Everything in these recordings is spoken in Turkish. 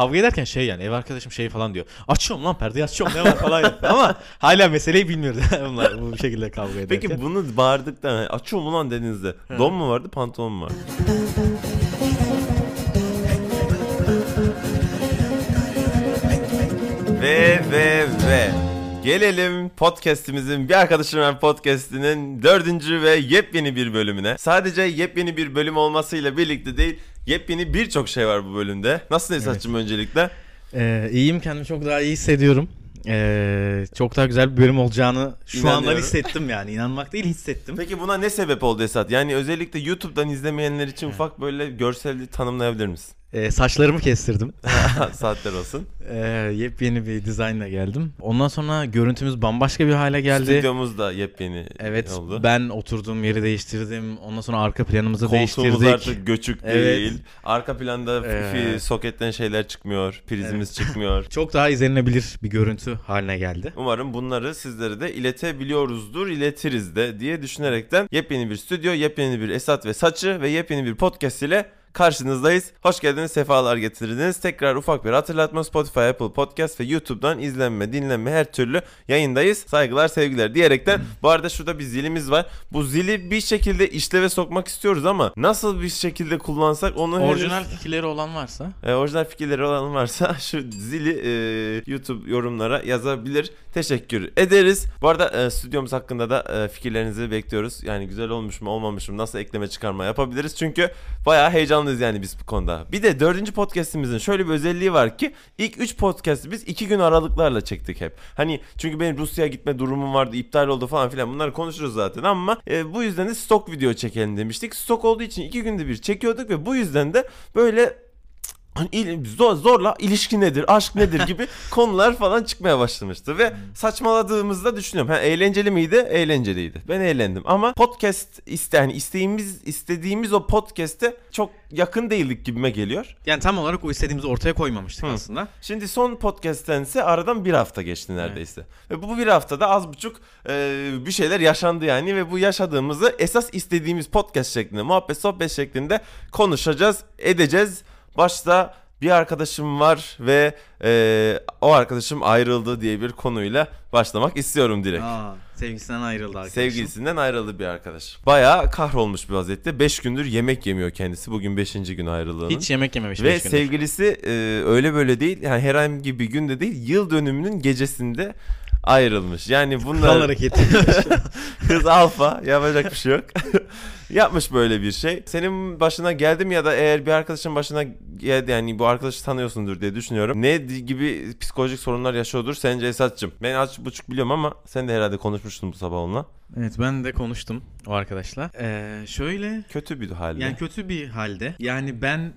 kavga ederken şey yani ev arkadaşım şey falan diyor. Açıyorum lan perdeyi açıyorum ne var falan. Ama hala meseleyi bilmiyordu bunlar bu şekilde kavga ederken. Peki bunu bağırdıktan açıyor mu lan dediğinizde don mu vardı pantolon mu vardı? ve ve Gelelim podcast'imizin bir arkadaşım ben podcast'inin dördüncü ve yepyeni bir bölümüne. Sadece yepyeni bir bölüm olmasıyla birlikte değil, yepyeni birçok şey var bu bölümde. Nasılsın Esat'cığım öncelikle? Ee, iyiyim kendimi çok daha iyi hissediyorum. Ee, çok daha güzel bir bölüm olacağını şu andan hissettim yani. İnanmak değil hissettim. Peki buna ne sebep oldu Esat? Yani özellikle YouTube'dan izlemeyenler için ufak böyle görselli tanımlayabilir misin? Ee, saçlarımı kestirdim. Saatler olsun. Ee, yepyeni bir dizaynla geldim. Ondan sonra görüntümüz bambaşka bir hale geldi. Stüdyomuz da yepyeni Evet oldu. ben oturduğum yeri değiştirdim. Ondan sonra arka planımızı Koltuğumuz değiştirdik. artık göçük Evet. değil. Arka planda Ee. soketten şeyler çıkmıyor. Prizimiz çıkmıyor. Çok daha izlenebilir bir görüntü haline geldi. Umarım bunları sizlere de iletebiliyoruzdur, iletiriz de diye düşünerekten yepyeni bir stüdyo, yepyeni bir Esat ve Saçı ve yepyeni bir podcast ile karşınızdayız. Hoş geldiniz, sefalar getirdiniz. Tekrar ufak bir hatırlatma Spotify, Apple Podcast ve YouTube'dan izlenme, dinlenme her türlü yayındayız. Saygılar, sevgiler diyerekten. Bu arada şurada bir zilimiz var. Bu zili bir şekilde işleve sokmak istiyoruz ama nasıl bir şekilde kullansak onu henüz- Orijinal fikirleri olan varsa e, orijinal fikirleri olan varsa şu zili e, YouTube yorumlara yazabilir. Teşekkür ederiz. Bu arada e, stüdyomuz hakkında da e, fikirlerinizi bekliyoruz. Yani güzel olmuş mu olmamış mı nasıl ekleme çıkarma yapabiliriz. Çünkü bayağı heyecanlıyız yani biz bu konuda. Bir de dördüncü podcastimizin şöyle bir özelliği var ki ilk üç podcast'i biz iki gün aralıklarla çektik hep. Hani çünkü benim Rusya'ya gitme durumum vardı iptal oldu falan filan bunları konuşuruz zaten ama e, bu yüzden de stok video çekelim demiştik. Stok olduğu için iki günde bir çekiyorduk ve bu yüzden de böyle Hani il- zor, zorla ilişki nedir, aşk nedir gibi konular falan çıkmaya başlamıştı ve saçmaladığımızda düşünüyorum. Ha, eğlenceli miydi? Eğlenceliydi. Ben eğlendim ama podcast iste yani isteğimiz istediğimiz o podcast'e çok yakın değildik gibime geliyor. yani tam olarak o istediğimizi ortaya koymamıştık Hı. aslında. Şimdi son podcast'tense aradan bir hafta geçti neredeyse. Ve bu bir haftada az buçuk e, bir şeyler yaşandı yani ve bu yaşadığımızı esas istediğimiz podcast şeklinde, muhabbet sohbet şeklinde konuşacağız, edeceğiz. Başta bir arkadaşım var ve e, o arkadaşım ayrıldı diye bir konuyla başlamak istiyorum direkt. Aa, sevgisinden ayrıldı arkadaşım. Sevgilisinden ayrıldı bir arkadaş. Bayağı kahrolmuş bir vaziyette. 5 gündür yemek yemiyor kendisi. Bugün 5. gün ayrılığının. Hiç yemek yememiş. Ve sevgilisi e, öyle böyle değil yani herhangi bir günde değil yıl dönümünün gecesinde ayrılmış. Yani Kral bunlar hareketi. kız alfa yapacak bir şey yok. Yapmış böyle bir şey. Senin başına geldi mi ya da eğer bir arkadaşın başına geldi yani bu arkadaşı tanıyorsundur diye düşünüyorum. Ne gibi psikolojik sorunlar yaşıyordur sence Esat'cığım? Ben az buçuk biliyorum ama sen de herhalde konuşmuştun bu sabah onunla. evet ben de konuştum o arkadaşla. Ee, şöyle Kötü bir halde. yani kötü bir halde. Yani ben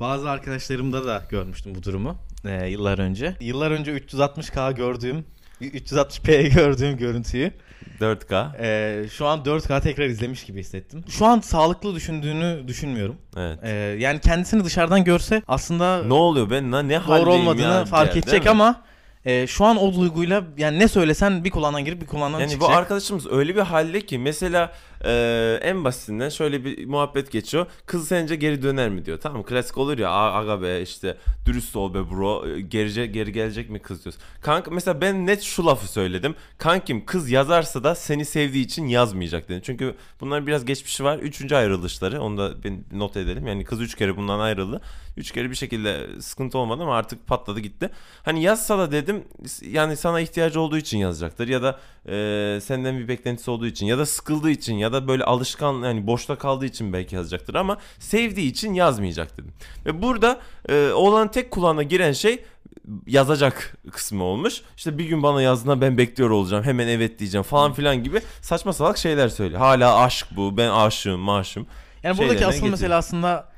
bazı arkadaşlarımda da görmüştüm bu durumu ee, yıllar önce. Yıllar önce 360K gördüğüm 360p gördüğüm görüntüyü 4K. ee, şu an 4K tekrar izlemiş gibi hissettim. Şu an sağlıklı düşündüğünü düşünmüyorum. Evet. Ee, yani kendisini dışarıdan görse aslında Ne oluyor ben ne haldeyim doğru olmadığını ya fark değil edecek ama e, şu an o duyguyla yani ne söylesen bir kulağından girip bir kulağından Yani bu çıkacak. arkadaşımız öyle bir halde ki mesela e, en basitinden şöyle bir muhabbet geçiyor. Kız sence geri döner mi diyor. Tamam klasik olur ya "Aa, aga be işte dürüst ol be bro e, geri, geri gelecek mi kız diyoruz. Kanka mesela ben net şu lafı söyledim. Kankim kız yazarsa da seni sevdiği için yazmayacak dedim. Çünkü bunların biraz geçmişi var. Üçüncü ayrılışları onu da ben not edelim. Yani kız üç kere bundan ayrıldı. Üç kere bir şekilde sıkıntı olmadı ama artık patladı gitti. Hani yazsa da dedim yani sana ihtiyacı olduğu için yazacaktır ya da e, senden bir beklentisi olduğu için ya da sıkıldığı için ya da böyle alışkan yani boşta kaldığı için belki yazacaktır ama sevdiği için yazmayacak dedim. Ve burada e, olan tek kulağına giren şey yazacak kısmı olmuş. İşte bir gün bana yazdığında ben bekliyor olacağım. Hemen evet diyeceğim falan filan gibi saçma salak şeyler söylüyor. Hala aşk bu. Ben aşığım, maşım. yani buradaki asıl getiriyor. mesele aslında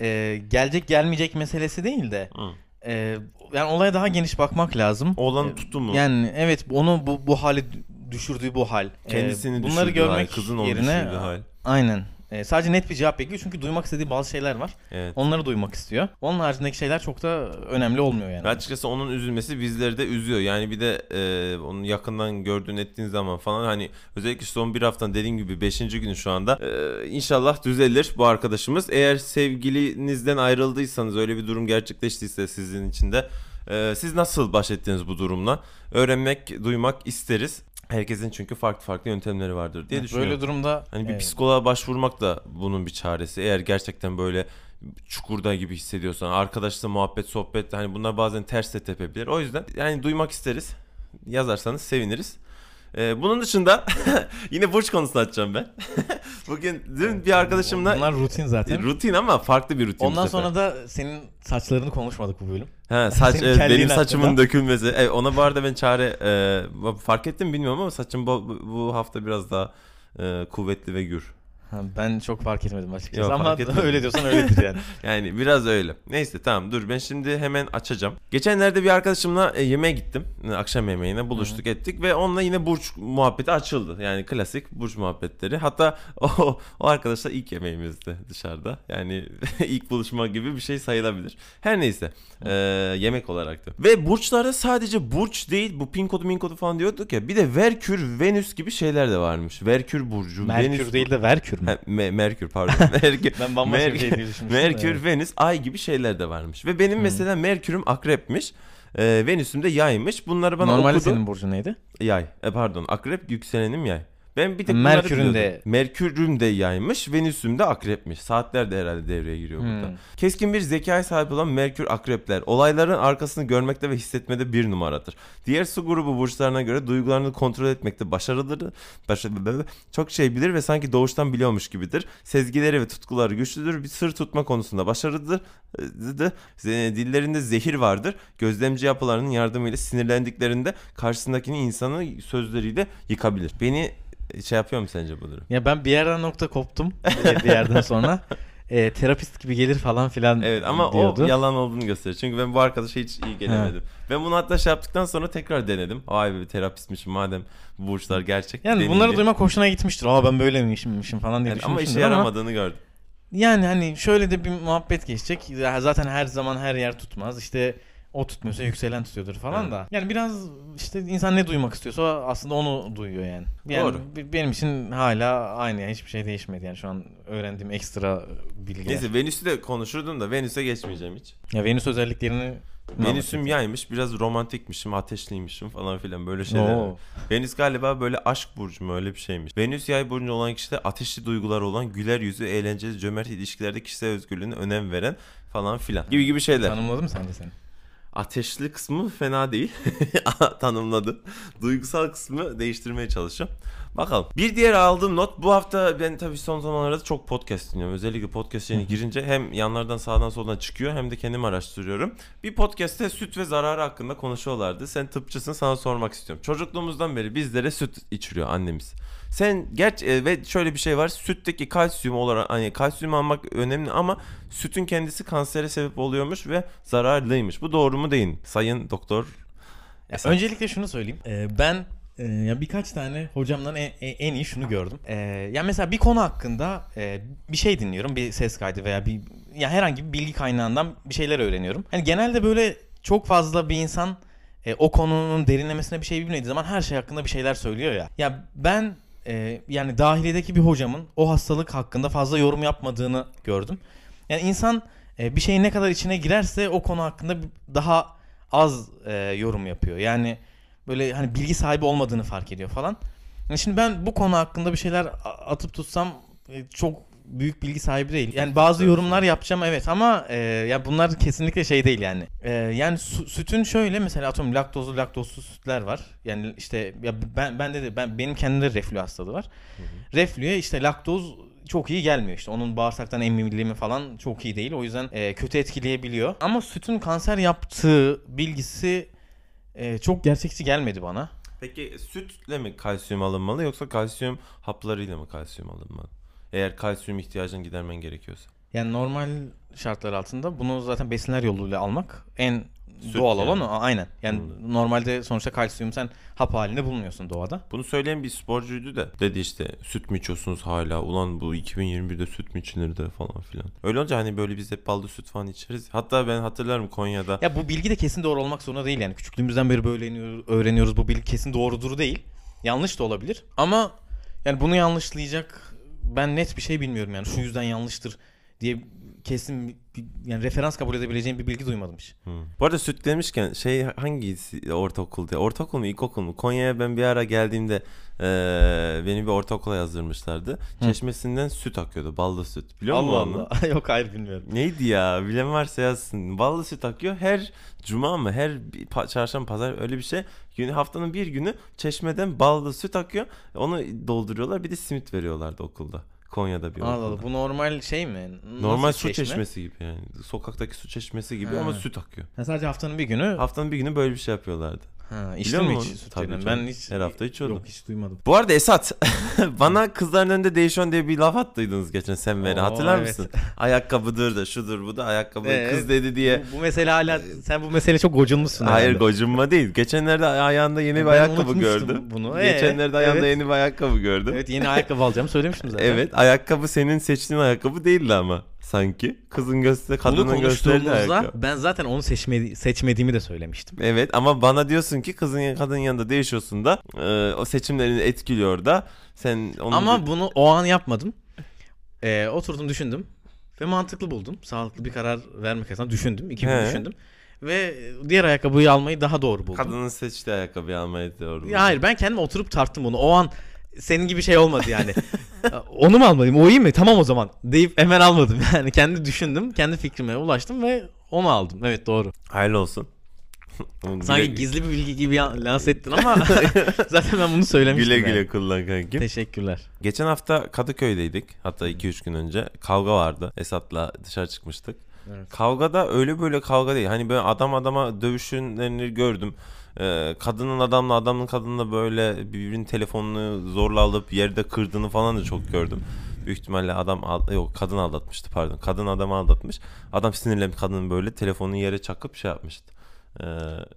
e, gelecek gelmeyecek meselesi değil de Hı. e, yani olaya daha geniş bakmak lazım. Oğlanın tutumu. Yani evet onu bu bu hale düşürdüğü bu hal. E, Kendisini bunları düşürdüğü hal, görmek kızın yerine düşürdüğü hal. aynen. E, sadece net bir cevap bekliyor çünkü duymak istediği bazı şeyler var. Evet. Onları duymak istiyor. Onun haricindeki şeyler çok da önemli olmuyor yani. Açıkçası onun üzülmesi bizleri de üzüyor. Yani bir de e, onu yakından gördüğün ettiğin zaman falan hani özellikle son bir haftanın dediğim gibi 5. günü şu anda. E, inşallah düzelir bu arkadaşımız. Eğer sevgilinizden ayrıldıysanız öyle bir durum gerçekleştiyse sizin için de e, siz nasıl baş ettiniz bu durumla? Öğrenmek, duymak isteriz. Herkesin çünkü farklı farklı yöntemleri vardır diye düşünüyorum. Böyle durumda Hani bir evet. psikoloğa başvurmak da bunun bir çaresi. Eğer gerçekten böyle çukurda gibi hissediyorsan, arkadaşla muhabbet, sohbet hani bunlar bazen ters de tepebilir. O yüzden yani duymak isteriz. Yazarsanız seviniriz. Ee, bunun dışında yine burç konusunu açacağım ben. Bugün dün bir arkadaşımla Bunlar rutin zaten. rutin ama farklı bir rutin. Ondan sonra da senin saçlarını konuşmadık bu bölüm. He, saç kelliğin benim saçımın hakkında. dökülmesi. Evet, ona bu arada ben çare e, fark ettim bilmiyorum ama saçım bu, bu hafta biraz daha e, kuvvetli ve gür. Ha, ben çok fark etmedim açıkçası Yok, ama fark etmedim. öyle diyorsan öyledir yani. Yani biraz öyle. Neyse tamam dur ben şimdi hemen açacağım. Geçenlerde bir arkadaşımla e, yemeğe gittim. E, Akşam yemeğine buluştuk ettik ve onunla yine burç muhabbeti açıldı. Yani klasik burç muhabbetleri. Hatta o, o arkadaşla ilk yemeğimizdi dışarıda. Yani ilk buluşma gibi bir şey sayılabilir. Her neyse e, yemek olaraktı. Ve burçlarda sadece burç değil bu pin kodu min kodu falan diyorduk ya. Bir de Verkür, Venüs gibi şeyler de varmış. Verkür burcu, Merkür Venüs değil de Verkür mü? Ha, Me- Merkür pardon. Merkür. Ben bambaşka Merkür- şey düşünmüştüm. Merkür, evet. Venüs, Ay gibi şeyler de varmış. Ve benim mesela Merkür'üm akrepmiş. E, Venüs'üm de yaymış. Bunları bana Normalde okudu. senin burcun neydi? Yay. E, pardon. Akrep yükselenim yay. Ben bir tek Merkür'ün de- Merkür'üm de yaymış. Venüs'üm de akrepmiş. Saatler de herhalde devreye giriyor burada. Hmm. Keskin bir zekaya sahip olan Merkür akrepler olayların arkasını görmekte ve hissetmede bir numaradır. Diğer su grubu burçlarına göre duygularını kontrol etmekte başarılıdır. Başarılı, çok şey bilir ve sanki doğuştan biliyormuş gibidir. Sezgileri ve tutkuları güçlüdür. Bir sır tutma konusunda başarılıdır. Dillerinde zehir vardır. Gözlemci yapılarının yardımıyla sinirlendiklerinde karşısındakini insanı sözleriyle yıkabilir. Beni şey yapıyor mu sence bu durum? Ya ben bir yerden nokta koptum bir bir yerden sonra. E, terapist gibi gelir falan filan Evet ama diyordu. o yalan olduğunu gösteriyor. Çünkü ben bu arkadaşa hiç iyi gelemedim. Ben bunu hatta şey yaptıktan sonra tekrar denedim. Vay be bir terapistmişim madem bu burçlar gerçek. Yani deneyeyim bunları duymak hoşuna gitmiştir. Aa ben böyle miymişim falan diye Yani ama işe düşünmüşsündür ama yaramadığını gördüm. Yani hani şöyle de bir muhabbet geçecek. Zaten her zaman her yer tutmaz. İşte o tutmuyorsa yükselen tutuyordur falan Evet. da. Yani biraz işte insan ne duymak istiyorsa aslında onu duyuyor yani. Yani Doğru. be- benim için hala aynı. Yani hiçbir şey değişmedi yani şu an öğrendiğim ekstra bilgiler. Neyse Venüs'ü de konuşurdum da Venüs'e geçmeyeceğim hiç. Ya Venüs özelliklerini Venüs'üm yaymış biraz romantikmişim ateşliymişim falan filan böyle şeyler. Oo. Venüs galiba böyle aşk burcu mu öyle bir şeymiş. Venüs yay burcu olan kişiler ateşli duyguları olan güler yüzü, eğlenceli, cömert ilişkilerde kişisel özgürlüğüne önem veren falan filan. Gibi gibi şeyler. Tanımladı mı sence seni? Ateşli kısmı fena değil. Tanımladı. Duygusal kısmı değiştirmeye çalışacağım. Bakalım. Bir diğer aldığım not bu hafta ben tabii son zamanlarda çok podcast dinliyorum. Özellikle podcast yerine girince hem yanlardan sağdan soldan çıkıyor hem de kendim araştırıyorum. Bir podcast'te süt ve zararı hakkında konuşuyorlardı. Sen tıpçısın sana sormak istiyorum. Çocukluğumuzdan beri bizlere süt içiriyor annemiz. Sen geç e, ve şöyle bir şey var. Sütteki kalsiyum olarak hani kalsiyum almak önemli ama sütün kendisi kansere sebep oluyormuş ve zararlıymış. Bu doğru mu değil? Sayın doktor. Ya öncelikle şunu söyleyeyim. Ee, ben e, ya birkaç tane hocamdan en, en- iyi şunu gördüm. Ee, ya mesela bir konu hakkında e, bir şey dinliyorum, bir ses kaydı veya bir ya herhangi bir bilgi kaynağından bir şeyler öğreniyorum. Hani genelde böyle çok fazla bir insan e, o konunun derinlemesine bir şey bilmediği zaman her şey hakkında bir şeyler söylüyor ya. Ya ben e, yani dahiliyedeki bir hocamın o hastalık hakkında fazla yorum yapmadığını gördüm. Yani insan e, bir şeyin ne kadar içine girerse o konu hakkında daha az e, yorum yapıyor. Yani böyle hani bilgi sahibi olmadığını fark ediyor falan. Yani şimdi ben bu konu hakkında bir şeyler atıp tutsam e, çok büyük bilgi sahibi değil. Yani bazı yorumlar yapacağım evet ama e, ya bunlar kesinlikle şey değil yani. E, yani su- sütün şöyle mesela atıyorum laktozlu laktozsuz sütler var. Yani işte ya ben bende de ben benim kendimde reflü hastalığı var. Reflüye işte laktoz çok iyi gelmiyor işte. Onun bağırsaktan emilimi falan çok iyi değil. O yüzden e, kötü etkileyebiliyor. Ama sütün kanser yaptığı bilgisi e, çok gerçekçi gelmedi bana. Peki sütle mi kalsiyum alınmalı yoksa kalsiyum haplarıyla mı kalsiyum alınmalı? Eğer kalsiyum ihtiyacını gidermen gerekiyorsa. Yani normal şartlar altında bunu zaten besinler yoluyla almak en Süt Doğal yani. olan o aynen. Yani Hmm. normalde sonuçta kalsiyum sen hap halinde bulmuyorsun doğada. Bunu söyleyen bir sporcuydu da dedi işte süt mü içiyorsunuz hala ulan bu 2021'de süt mü içilirdi falan filan. Öyle olunca hani böyle biz hep ballı süt falan içeriz. Hatta ben hatırlarım Konya'da Ya bu bilgi de kesin doğru olmak zorunda değil yani. Küçüklüğümüzden beri böyle öğreniyoruz, öğreniyoruz. Bu bilgi kesin doğrudur değil. Yanlış da olabilir. Ama yani bunu yanlışlayacak ben net bir şey bilmiyorum yani. Şu yüzden yanlıştır diye kesin yani referans kabul edebileceğim bir bilgi duymadım hiç. Hı. Bu arada süt demişken şey hangisi ortaokul diye. Ortaokul mu ilkokul mu? Konya'ya ben bir ara geldiğimde eee, beni bir ortaokula yazdırmışlardı. Çeşmesinden süt akıyordu. Ballı süt. Biliyor musun onu? Yok hayır bilmiyorum. Neydi ya? Bilen varsa yazsın. Ballı süt akıyor. Her cuma mı? Her çarşamba pazar öyle bir şey. Günü, haftanın bir günü çeşmeden ballı süt akıyor. Onu dolduruyorlar. Bir de simit veriyorlardı okulda. Konya'da bir Allah. Allah bu normal şey mi? Nasıl Normal su çeşme? çeşmesi gibi yani. Sokaktaki su çeşmesi gibi Ha. ama süt akıyor. Ha, sadece haftanın bir günü. Haftanın bir günü böyle bir şey yapıyorlardı. Ha, içtin mi hiç süt Tabii canım. Ben hiç Her hafta içiyordum. Yok hiç duymadım. Bu arada Esat bana kızların önünde değişiyorsun diye bir laf attıydınız geçen sen beni Oo, hatırlar evet. mısın? Ayakkabıdır da şudur bu da ayakkabı Ee, kız dedi diye. Bu, bu mesele hala sen bu mesele çok gocunmuşsun Hayır herhalde. gocunma değil. Geçenlerde ayağında yeni bir Ben ayakkabı unutmuştum gördüm. bunu. Ee, Geçenlerde ayağında evet. yeni bir ayakkabı gördüm. Evet. Evet yeni ayakkabı alacağım söylemiştim zaten. ayakkabı senin seçtiğin ayakkabı değildi ama sanki. Kızın göster Bunu kadının gösterdiği konuştuğumuzda ayakkabı. ben zaten onu seçmedi, seçmediğimi de söylemiştim. Evet ama bana diyorsun ki kızın kadının yanında değişiyorsun da e, o seçimlerini etkiliyor da sen onu Ama bunu o an yapmadım. Ee, oturdum düşündüm ve mantıklı buldum. Sağlıklı bir karar vermek adına düşündüm. İki gün He. düşündüm. Ve diğer ayakkabıyı almayı daha doğru buldum. kadının seçtiği ayakkabıyı almaya doğru. Ya hayır ben kendim oturup tarttım bunu. O an senin gibi şey olmadı yani. Onu mu almalıyım? O iyi mi? Tamam o zaman. Deyip hemen almadım. Yani kendi düşündüm. Kendi fikrime ulaştım ve onu aldım. Evet doğru. Hayırlı olsun. Sanki gizli bir bilgi gibi lanse ettin ama zaten ben bunu söylemiştim. güle yani. güle kullan kankim. Teşekkürler. Geçen hafta Kadıköy'deydik. Hatta 2-3 gün önce. Kavga vardı. Esat'la dışarı çıkmıştık. Evet. Kavgada öyle böyle kavga değil. Hani böyle adam adama dövüşünlerini gördüm. Ee, kadının adamla adamın kadınla böyle birbirinin telefonunu zorla alıp yerde kırdığını falan da çok gördüm. Büyük ihtimalle adam yok kadın aldatmıştı pardon. Kadın adamı aldatmış. Adam sinirlenip kadının böyle telefonunu yere çakıp şey yapmıştı. Ee,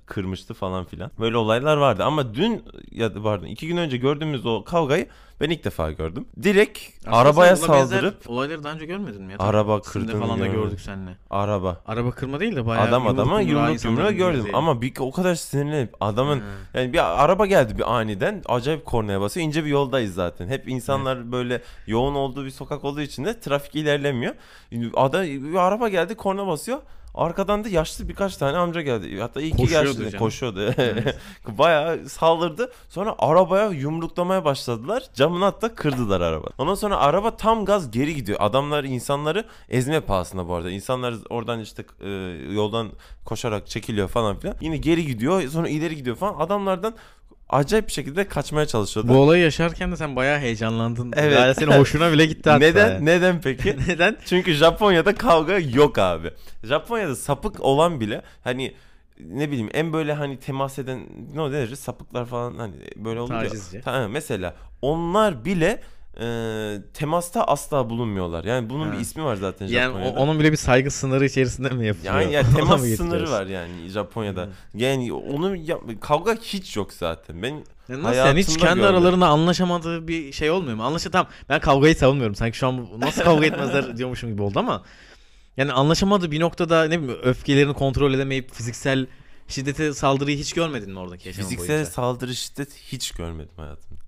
kırmıştı falan filan. Böyle olaylar vardı ama dün ya pardon iki gün önce gördüğümüz o kavgayı ben ilk defa gördüm. Direkt Aslında arabaya sen buna benzer saldırıp Olayları daha önce görmedin mi? Ya? Araba Filmde kırdığını falan da gördük seninle. araba Araba kırma değil de bayağı Adam yumruk adama yumruğa yumruk insanların yumruğa gördüm ama bir o kadar sinirlenip adamın yani bir araba geldi bir aniden acayip kornaya basıyor ince bir yoldayız zaten hep insanlar böyle yoğun olduğu bir sokak olduğu için de trafik ilerlemiyor adam bir araba geldi korna basıyor arkadan da yaşlı birkaç tane amca geldi. Hatta iki Koşuyordu yaşlı canım. koşuyordu. Bayağı saldırdı. Sonra arabaya yumruklamaya başladılar. Camını hatta kırdılar araba ondan sonra araba tam gaz geri gidiyor. Adamlar insanları ezme pahasına bu arada. İnsanlar oradan işte e, yoldan koşarak çekiliyor falan filan. Yine geri gidiyor sonra ileri gidiyor falan. Adamlardan acayip bir şekilde kaçmaya çalışıyorlar. Bu olayı yaşarken de sen bayağı heyecanlandın. Evet. Yani senin hoşuna bile gitti hatta. neden yani. neden peki? Neden? Çünkü Japonya'da kavga yok abi. Japonya'da sapık olan bile hani ne bileyim en böyle hani temas eden ne deriz sapıklar falan hani böyle olur ya. Tacizci. Ta- mesela onlar bile e, temasta asla bulunmuyor. Yani bunun Ha. bir ismi var zaten Yani Japonya'da. o- onun bile bir saygı sınırı içerisinde mi yapılıyor? Yani ya Ona temas sınırı var yani Japonya'da. Yani onu yap- kavga hiç yok zaten. Ben Ya nasıl yani hiç kendi gördüm. aralarında anlaşamadığı bir şey olmuyor mu? Anlaşa tamam ben kavgayı savunmuyorum. Sanki şu an nasıl kavga etmezler diyormuşum gibi oldu ama yani anlaşamadığı bir noktada ne bileyim öfkelerini kontrol edemeyip fiziksel şiddete saldırıyı hiç görmedin mi oradaki yaşamın Fiziksel boyunca? saldırı şiddet hiç görmedim hayatımda.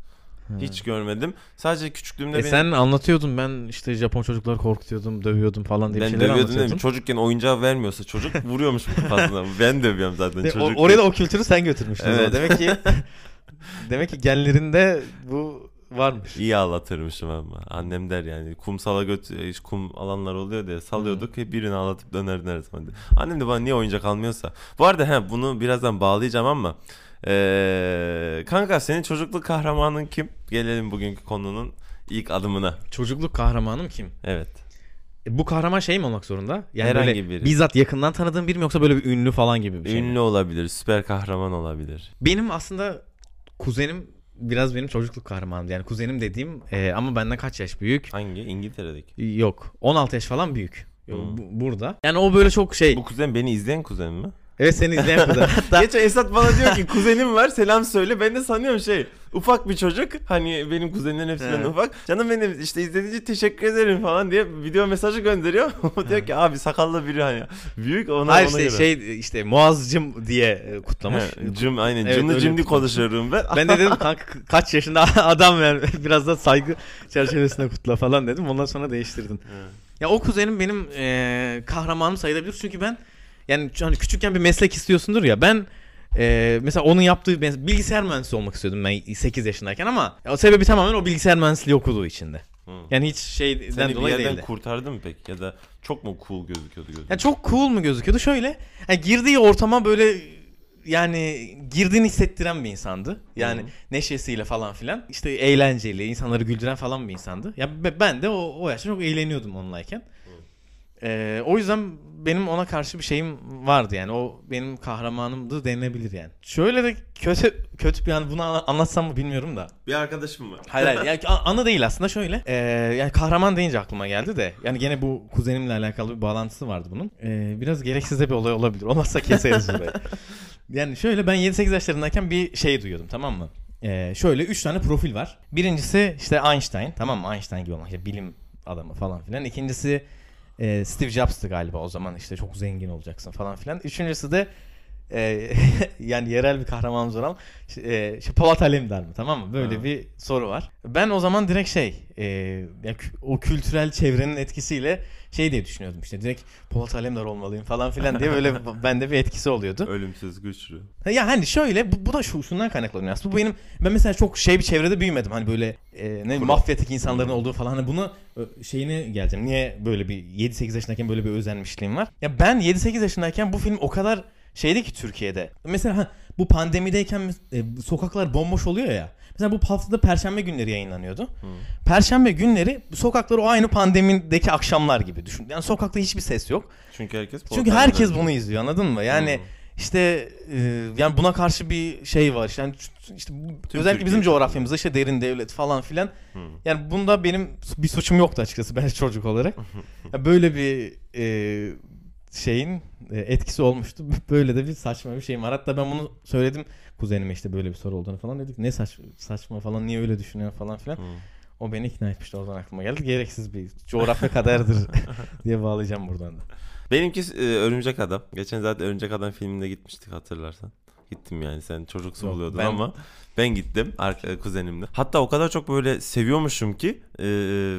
Hiç görmedim. Sadece küçüklüğümde E benim- sen anlatıyordun ben işte Japon çocukları korkutuyordum, dövüyordum falan diye ben şeyler dövüyordum değil mi? Çocukken oyuncak vermiyorsa çocuk vuruyormuş kafasına. ben dövüyorum zaten çocuk. o- oraya da o kültürü sen götürmüştün. Evet. Demek ki demek ki genlerinde bu varmış. İyi ağlatırmışım ama. Annem der yani kumsala göt iş kum alanlar oluyor diye salıyorduk. Hep birini ağlatıp zaman. diye. Annem de bana niye oyuncak almıyorsa. Bu arada he, bunu birazdan bağlayacağım ama ee, kanka senin çocukluk kahramanın kim? Gelelim bugünkü konunun ilk adımına. Çocukluk kahramanım kim? Evet. E, bu kahraman şey mi olmak zorunda? Yani Herhangi böyle biri. bizzat yakından tanıdığın biri mi yoksa böyle bir ünlü falan gibi bir şey mi? Ünlü olabilir, süper kahraman olabilir. Benim aslında kuzenim biraz benim çocukluk kahramanım. Yani kuzenim dediğim e, ama benden kaç yaş büyük? Hangi? İngiltere'deki. Yok. 16 yaş falan büyük. Hmm. Bu- burada. Yani o böyle çok şey. Bu kuzen beni izleyen kuzen mi? Evet seni izleyen kuzen. Hatta Geçen Esat bana diyor ki kuzenim var selam söyle. Ben de sanıyorum şey ufak bir çocuk. Hani benim kuzenlerin hepsinden ufak. Canım benim işte izlediğiniz için teşekkür ederim falan diye video mesajı gönderiyor. o diyor ki abi sakallı biri hani. Büyük ona, Hayır ona işte göre. şey işte Muazzcım diye e, kutlamış. He, cım aynen Evet, cımlı cimli konuşuyorum ben. Ben de dedim kanka kaç yaşında adam yani biraz da saygı çerçevesinde kutla falan dedim. Ondan sonra değiştirdin. Ya o kuzenim benim e, kahramanım sayılabilir çünkü ben yani hani küçükken bir meslek istiyorsundur ya ben e, mesela onun yaptığı bilgisayar mühendisi olmak istiyordum ben 8 yaşındayken ama o sebebi tamamen o bilgisayar mühendisliği okuduğu içinde. Hı. Yani hiç şeyden Seni bir dolayı yerden değildi. kurtardı mı peki? Ya da çok mu cool gözüküyordu gözün? Ya çok cool mu gözüküyordu? Şöyle yani girdiği ortama böyle yani girdiğini hissettiren bir insandı. Yani Hı. neşesiyle falan filan. İşte eğlenceli, insanları güldüren falan bir insandı. Ya be- ben de o, o yaşta çok eğleniyordum onunlayken. Ee, o yüzden benim ona karşı bir şeyim vardı yani. O benim kahramanımdı denilebilir yani. Şöyle de kötü kötü bir an bunu anlatsam mı bilmiyorum da. Bir arkadaşım var. Hayır hayır. Yani a- anı değil aslında şöyle. Ee, yani kahraman deyince aklıma geldi de. Yani gene bu kuzenimle alakalı bir bağlantısı vardı bunun. Ee, biraz gereksiz de bir olay olabilir. Olmazsa keseriz burayı. yani şöyle ben 7-8 yaşlarındayken bir şey duyuyordum tamam mı? Ee, şöyle 3 tane profil var. Birincisi işte Einstein tamam mı? Einstein gibi olmak. işte bilim adamı falan filan. İkincisi Steve Jobs'tı galiba o zaman işte çok zengin olacaksın falan filan. Üçüncüsü de e, yani yerel bir kahramanımız olan e, işte Polat Alemdar mı tamam mı? Böyle Ha. bir soru var. Ben o zaman direkt şey e, ya o kültürel çevrenin etkisiyle şey diye düşünüyordum işte direkt Polat Alemdar olmalıyım falan filan diye böyle bende bir etkisi oluyordu. Ölümsüz güçlü. Ya hani şöyle bu, bu da şu şundan kaynaklanıyor aslında. Bu benim ben mesela çok şey bir çevrede büyümedim. Hani böyle e, ne mafyatik insanların olduğu falan. Hani bunu şeyine geleceğim. Niye böyle bir 7-8 yaşındayken böyle bir özenmişliğim var? Ya ben 7-8 yaşındayken bu film o kadar şeydi ki Türkiye'de. Mesela bu pandemideyken e, sokaklar bomboş oluyor ya. Mesela bu haftada perşembe günleri yayınlanıyordu. Perşembe günleri sokaklar o aynı pandemideki akşamlar gibi düşün. Yani sokakta hiçbir ses yok. Çünkü herkes Çünkü herkes bunu izliyor anladın mı? Yani Hmm. işte e, yani buna karşı bir şey var. Yani işte bu- Tüm özellikle Türkiye bizim coğrafyamızda işte derin devlet falan filan. Hmm. Yani bunda benim bir suçum yoktu açıkçası ben çocuk olarak. Ya böyle bir e, şeyin e, etkisi olmuştu. Böyle de bir saçma bir şeyim var. Hatta ben bunu söyledim kuzenime işte böyle bir soru olduğunu falan dedik. Ne saç, saçma falan niye öyle düşünüyor falan filan. Hmm. O beni ikna etmişti oradan aklıma geldi. Gereksiz bir coğrafya kaderdir diye bağlayacağım buradan da. Benimki e, Örümcek Adam. Geçen zaten Örümcek Adam filminde gitmiştik hatırlarsan. Gittim yani sen çocuksu Yok, buluyordun ben- ama ben gittim kuzenimle. Hatta o kadar çok böyle seviyormuşum ki e,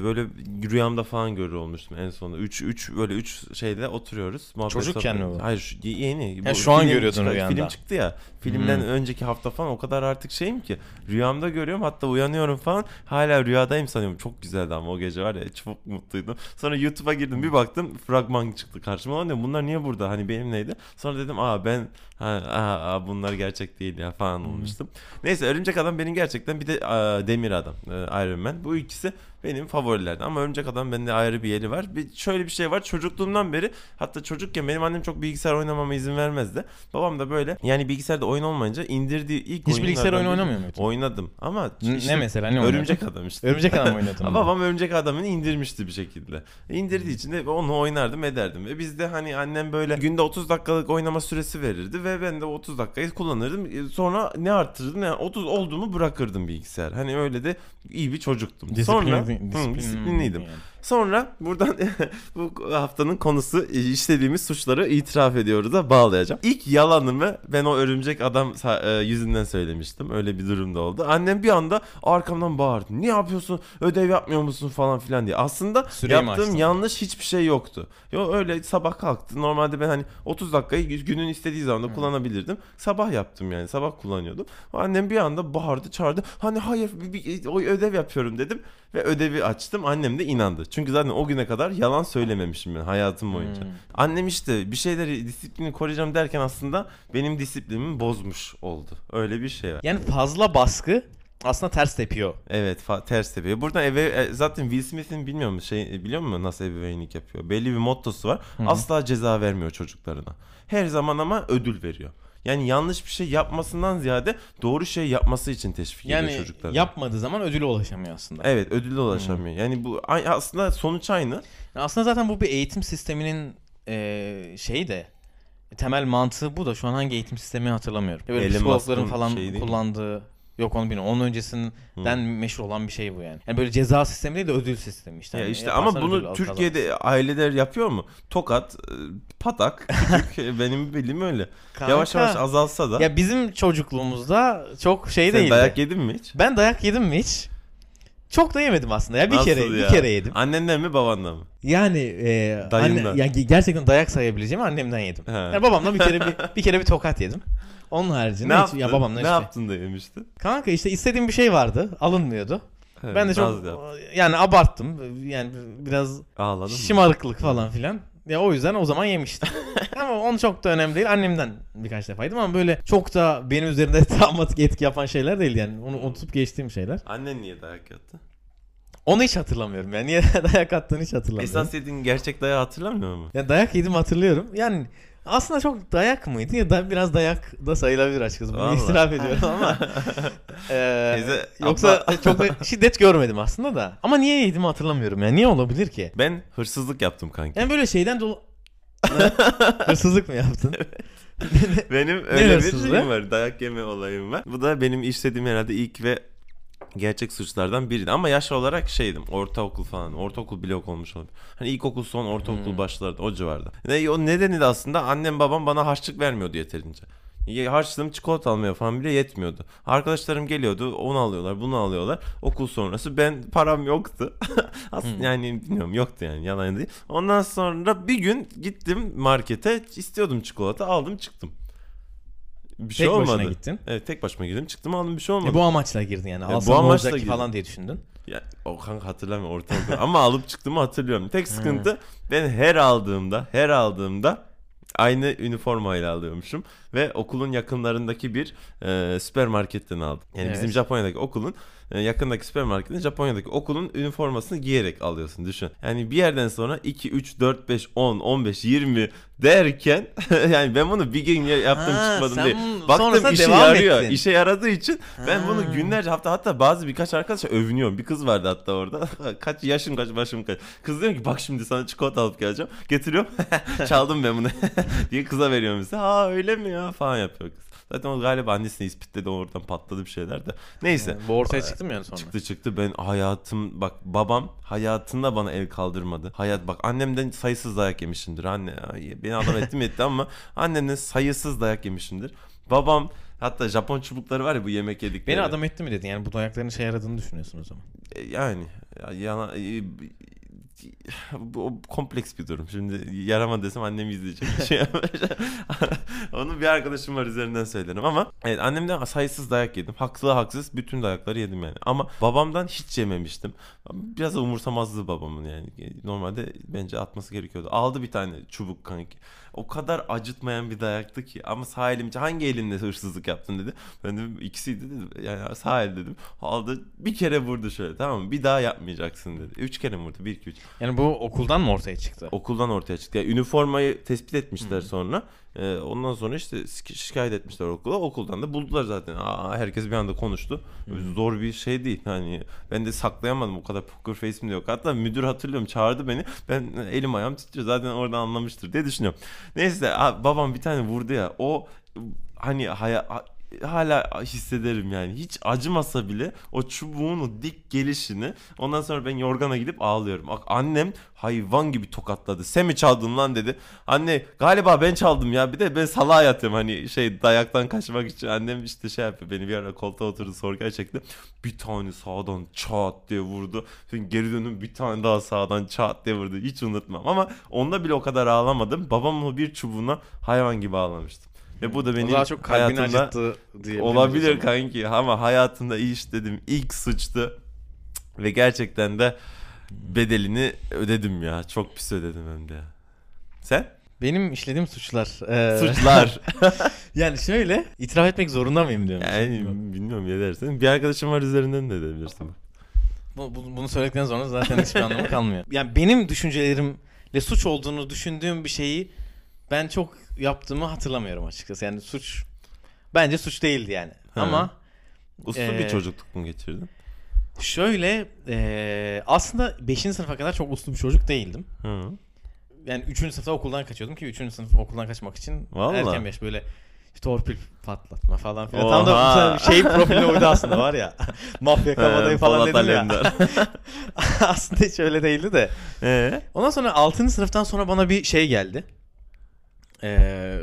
böyle rüyamda falan görür olmuştum en sonunda. 3 3 böyle 3 şeyde oturuyoruz. muhabbet Çocukken mi bu? Hayır yeni. Ha, Bu şu an görüyordun çıktı- rüyanda. Film çıktı ya. Filmden Hmm. önceki hafta falan o kadar artık şeyim ki rüyamda görüyorum hatta uyanıyorum falan hala rüyadayım sanıyorum. Çok güzeldi ama o gece var ya çok mutluydum. Sonra YouTube'a girdim bir baktım fragman çıktı karşıma. Lan dedim bunlar niye burada hani benim neydi? Sonra dedim aa ben ha, aa, bunlar gerçek değil ya falan olmuştum. Neyse Örümcek Adam benim gerçekten bir de aa, Demir Adam e, Iron Man. Bu ikisi benim favorilerden ama Örümcek Adam bende ayrı bir yeri var. Bir, şöyle bir şey var çocukluğumdan beri hatta çocukken benim annem çok bilgisayar oynamama izin vermezdi. Babam da böyle yani bilgisayarda oyun olmayınca indirdiği ilk Hiç bilgisayar oyunu oynamıyor muydun? Oynadım ama işte ne mesela ne? Örümcek Adam işte. Örümcek adam mı? babam örümcek adamını indirmişti bir şekilde. İndirdiği için de onu oynardım ederdim. Ve bizde hani annem böyle günde 30 dakikalık oynama süresi verirdi ve ben de 30 dakikayı kullanırdım. E, Sonra ne arttırırdım yani 30 olduğumu bırakırdım bilgisayar. Hani öyle de iyi bir çocuktum. Sonra Hı, disiplinli- disiplinliydim. yani. Sonra buradan bu haftanın konusu e, işlediğimiz suçları itiraf ediyoruz da bağlayacağım. İlk yalanımı ben o örümcek adam e, yüzünden söylemiştim. Öyle bir durumda oldu. Annem bir anda arkamdan bağırdı. Ne yapıyorsun? Ödev yapmıyor musun falan filan diye. Aslında Süreyi yaptığım yanlış hiçbir şey yoktu. Yo öyle sabah kalktı. Normalde ben hani 30 dakikayı günün istediği zaman da kullanabilirdim. Sabah yaptım yani. Sabah kullanıyordum. Annem bir anda bağırdı, çağırdı. Hani hayır bir, bir- o ödev yapıyorum dedim ve ödevi açtım. Annem de inandı. Çünkü zaten o güne kadar yalan söylememişim ben hayatım boyunca. Hmm. Annem işte bir şeyleri disiplini koruyacağım derken aslında benim disiplinimi bozmuş oldu. Öyle bir şey var. Yani fazla baskı aslında ters tepiyor. Evet ters tepiyor. Buradan eve e, zaten Will Smith'in bilmiyor musun şey biliyor musun nasıl ebeveynlik yapıyor? Belli bir mottosu var. Hı hı. Asla ceza vermiyor çocuklarına. Her zaman ama ödül veriyor. Yani yanlış bir şey yapmasından ziyade doğru şey yapması için teşvik Yani ediyor çocuklarına. yapmadığı zaman ödüle ulaşamıyor aslında. Evet ödüle ulaşamıyor. Yani bu aslında sonuç aynı. Aslında zaten bu bir eğitim sisteminin eee şeyi de temel mantığı bu da şu an hangi eğitim sistemi hatırlamıyorum. Böyle Elon psikologların falan mi? kullandığı yok onu bilmiyorum. Onun öncesinden meşhur olan bir şey bu yani. Yani böyle ceza sistemi değil de ödül sistemi işte. Ya Hani işte ama ödül bunu al, Türkiye'de aileler yapıyor mu? Tokat, e, patak, küçük benim bildiğim öyle. Kanka, Yavaş yavaş azalsa da. Ya bizim çocukluğumuzda çok şey Sen değildi. dayak yedin mi hiç? Ben dayak yedim mi hiç? Çok da yemedim aslında ya bir Nasıl kere ya? bir kere yedim. Annenden mi babandan mı? Yani e, Dayından. anne, yani gerçekten dayak sayabileceğim annemden yedim. He. Yani babamdan bir kere bir, bir kere bir tokat yedim. Onun haricinde Ne hiç, yaptın? ya babamdan ne işte. yaptın da yemiştin? Kanka işte istediğim bir şey vardı, alınmıyordu. He, ben de çok yani abarttım. Yani biraz Ağladın mı? şımarıklık falan filan. Ya o yüzden o zaman yemiştim. ama onu çok da önemli değil. Annemden birkaç defa yedim ama böyle çok da benim üzerinde travmatik etki yapan şeyler değil yani. Onu unutup geçtiğim şeyler. Annen niye dayak yattı? Onu hiç hatırlamıyorum yani. Niye dayak attığını hiç hatırlamıyorum. Esas yediğin gerçek dayağı hatırlamıyor mu? Ya dayak yedim hatırlıyorum. Yani aslında çok dayak mıydı ya da biraz dayak da sayılabilir açıkçası. Bunu Vallahi. itiraf ediyorum ama. Teyze, yoksa abla- çok da şiddet görmedim aslında da. Ama niye yedim hatırlamıyorum ya. Niye olabilir ki? Ben hırsızlık yaptım kanki. Yani böyle şeyden dolu... Hırsızlık mı yaptın? Benim öyle bir hırsızlığı? şeyim var. Dayak yeme olayım var. Bu da benim işlediğim herhalde ilk ve gerçek suçlardan biriydi. Ama yaş olarak şeydim. Ortaokul falan. Ortaokul blok olmuş olabilir. Hani ilkokul son ortaokul Hmm. başlardı. O civarda. Ne, o nedeni de aslında annem babam bana harçlık vermiyordu yeterince. Ye- Harçlığım çikolata almaya falan bile yetmiyordu. Arkadaşlarım geliyordu onu alıyorlar bunu alıyorlar. Okul sonrası ben param yoktu. Aslında Hmm. yani bilmiyorum yoktu yani yalan değil. Ondan sonra bir gün gittim markete istiyordum çikolata aldım çıktım. Bir şey Tek başına olmadı. gittin. Evet tek başıma girdim çıktım aldım bir şey olmadı. E, bu amaçla girdin yani. bu Alsam ne amaçla girdim. falan diye düşündün. Ya, o kanka hatırlamıyorum ortaokul ama alıp çıktığımı hatırlıyorum. Tek sıkıntı ben her aldığımda her aldığımda aynı üniformayla alıyormuşum ve okulun yakınlarındaki bir e, süpermarketten aldım. Yani Evet. bizim Japonya'daki okulun e, yakındaki süpermarketin Japonya'daki okulun üniformasını giyerek alıyorsun düşün. Yani bir yerden sonra 2 3 4 5 10 15 20 derken yani ben bunu bir gün yaptım Ha, çıkmadım bunu- Baktım işe devam yarıyor. ettin. İşe yaradığı için ben Ha. bunu günlerce hafta hatta bazı birkaç arkadaşa övünüyorum. Bir kız vardı hatta orada. kaç yaşın kaç başım kaç. Kız diyor ki bak şimdi sana çikolata alıp geleceğim. Getiriyorum. Çaldım ben bunu diye kıza veriyorum bize. Ha öyle mi ya falan yapıyor kız. Zaten o galiba annesini ispitledi oradan patladı bir şeyler de. Neyse. Bu ortaya çıktı mı yani sonra? Çıktı çıktı ben hayatım bak babam hayatında bana el kaldırmadı. Hayat bak annemden sayısız dayak yemişimdir. Anne ay, beni adam etti mi etti ama annemden sayısız dayak yemişimdir. Babam hatta Japon çubukları var ya bu yemek yedikleri. Beni adam etti mi dedin yani bu dayakların işe yaradığını düşünüyorsun o zaman. E, Yani ya- yana e, bu kompleks bir durum. Şimdi yarama desem annem izleyecek. Şey. Onu bir arkadaşım var üzerinden söylerim ama evet annemden sayısız dayak yedim. Haklı haksız bütün dayakları yedim yani. Ama babamdan hiç yememiştim. Biraz da umursamazlığı babamın yani. Normalde bence atması gerekiyordu. Aldı bir tane çubuk kanki. O kadar acıtmayan bir dayaktı ki. Ama sağ elimce hangi elinle hırsızlık yaptın dedi. Ben dedim ikisiydi dedim. Yani sağ el dedim. Aldı bir kere vurdu şöyle tamam mı? Bir daha yapmayacaksın dedi. Üç kere mi vurdu? Bir iki üç. Yani bu okuldan mı ortaya çıktı? Okuldan ortaya çıktı. Yani üniformayı tespit etmişler sonra. Ee, ondan sonra işte şik- şikayet etmişler okula. Okuldan da buldular zaten. Aa, herkes bir anda konuştu. Zor bir şey değil. Hani ben de saklayamadım. O kadar poker face'im de yok. Hatta müdür hatırlıyorum çağırdı beni. Ben elim ayağım titriyor. Zaten oradan anlamıştır diye düşünüyorum. Neyse babam bir tane vurdu ya. O hani haya, ha- hala hissederim yani. Hiç acımasa bile o çubuğun o dik gelişini ondan sonra ben yorgana gidip ağlıyorum. Bak annem hayvan gibi tokatladı. Sen mi çaldın lan dedi. Anne galiba ben çaldım ya. Bir de ben salağa yatıyorum hani şey dayaktan kaçmak için. Annem işte şey yapıyor. Beni bir ara koltuğa oturdu sorguya çekti. Bir tane sağdan çat diye vurdu. Sonra geri dönüp bir tane daha sağdan çat diye vurdu. Hiç unutmam ama onda bile o kadar ağlamadım. Babamın o bir çubuğuna hayvan gibi ağlamıştım. Ve bu da O benim daha çok kalbini hayatımda acıttı diye. olabilir kanki ama hayatımda işledim ilk suçtu ve gerçekten de bedelini ödedim ya. Çok pis ödedim hem de. Sen? Benim işlediğim suçlar. eee, Suçlar. yani şöyle itiraf etmek zorunda mıyım diyorum. yani bilmiyorum ne dersin. Bir arkadaşım var üzerinden de edebilirsin. Bu, bu- bunu söyledikten sonra zaten hiçbir anlamı kalmıyor. Yani benim düşüncelerimle suç olduğunu düşündüğüm bir şeyi ben çok yaptığımı hatırlamıyorum açıkçası. Yani suç bence suç değildi yani. Ha. Ama Uslu Ee, bir çocukluk mu geçirdin? şöyle eee, aslında 5. sınıfa kadar çok uslu bir çocuk değildim. Hı. yani 3. sınıfta okuldan kaçıyordum ki 3. sınıf okuldan kaçmak için Vallahi. erken yaş böyle torpil patlatma falan filan. Oha. Tam da şey profiline uydu aslında var ya. Mafya kabadayı falan dedim ya. Alemdar. aslında hiç öyle değildi de. Ee? Ondan sonra 6. sınıftan sonra bana bir şey geldi. Ee,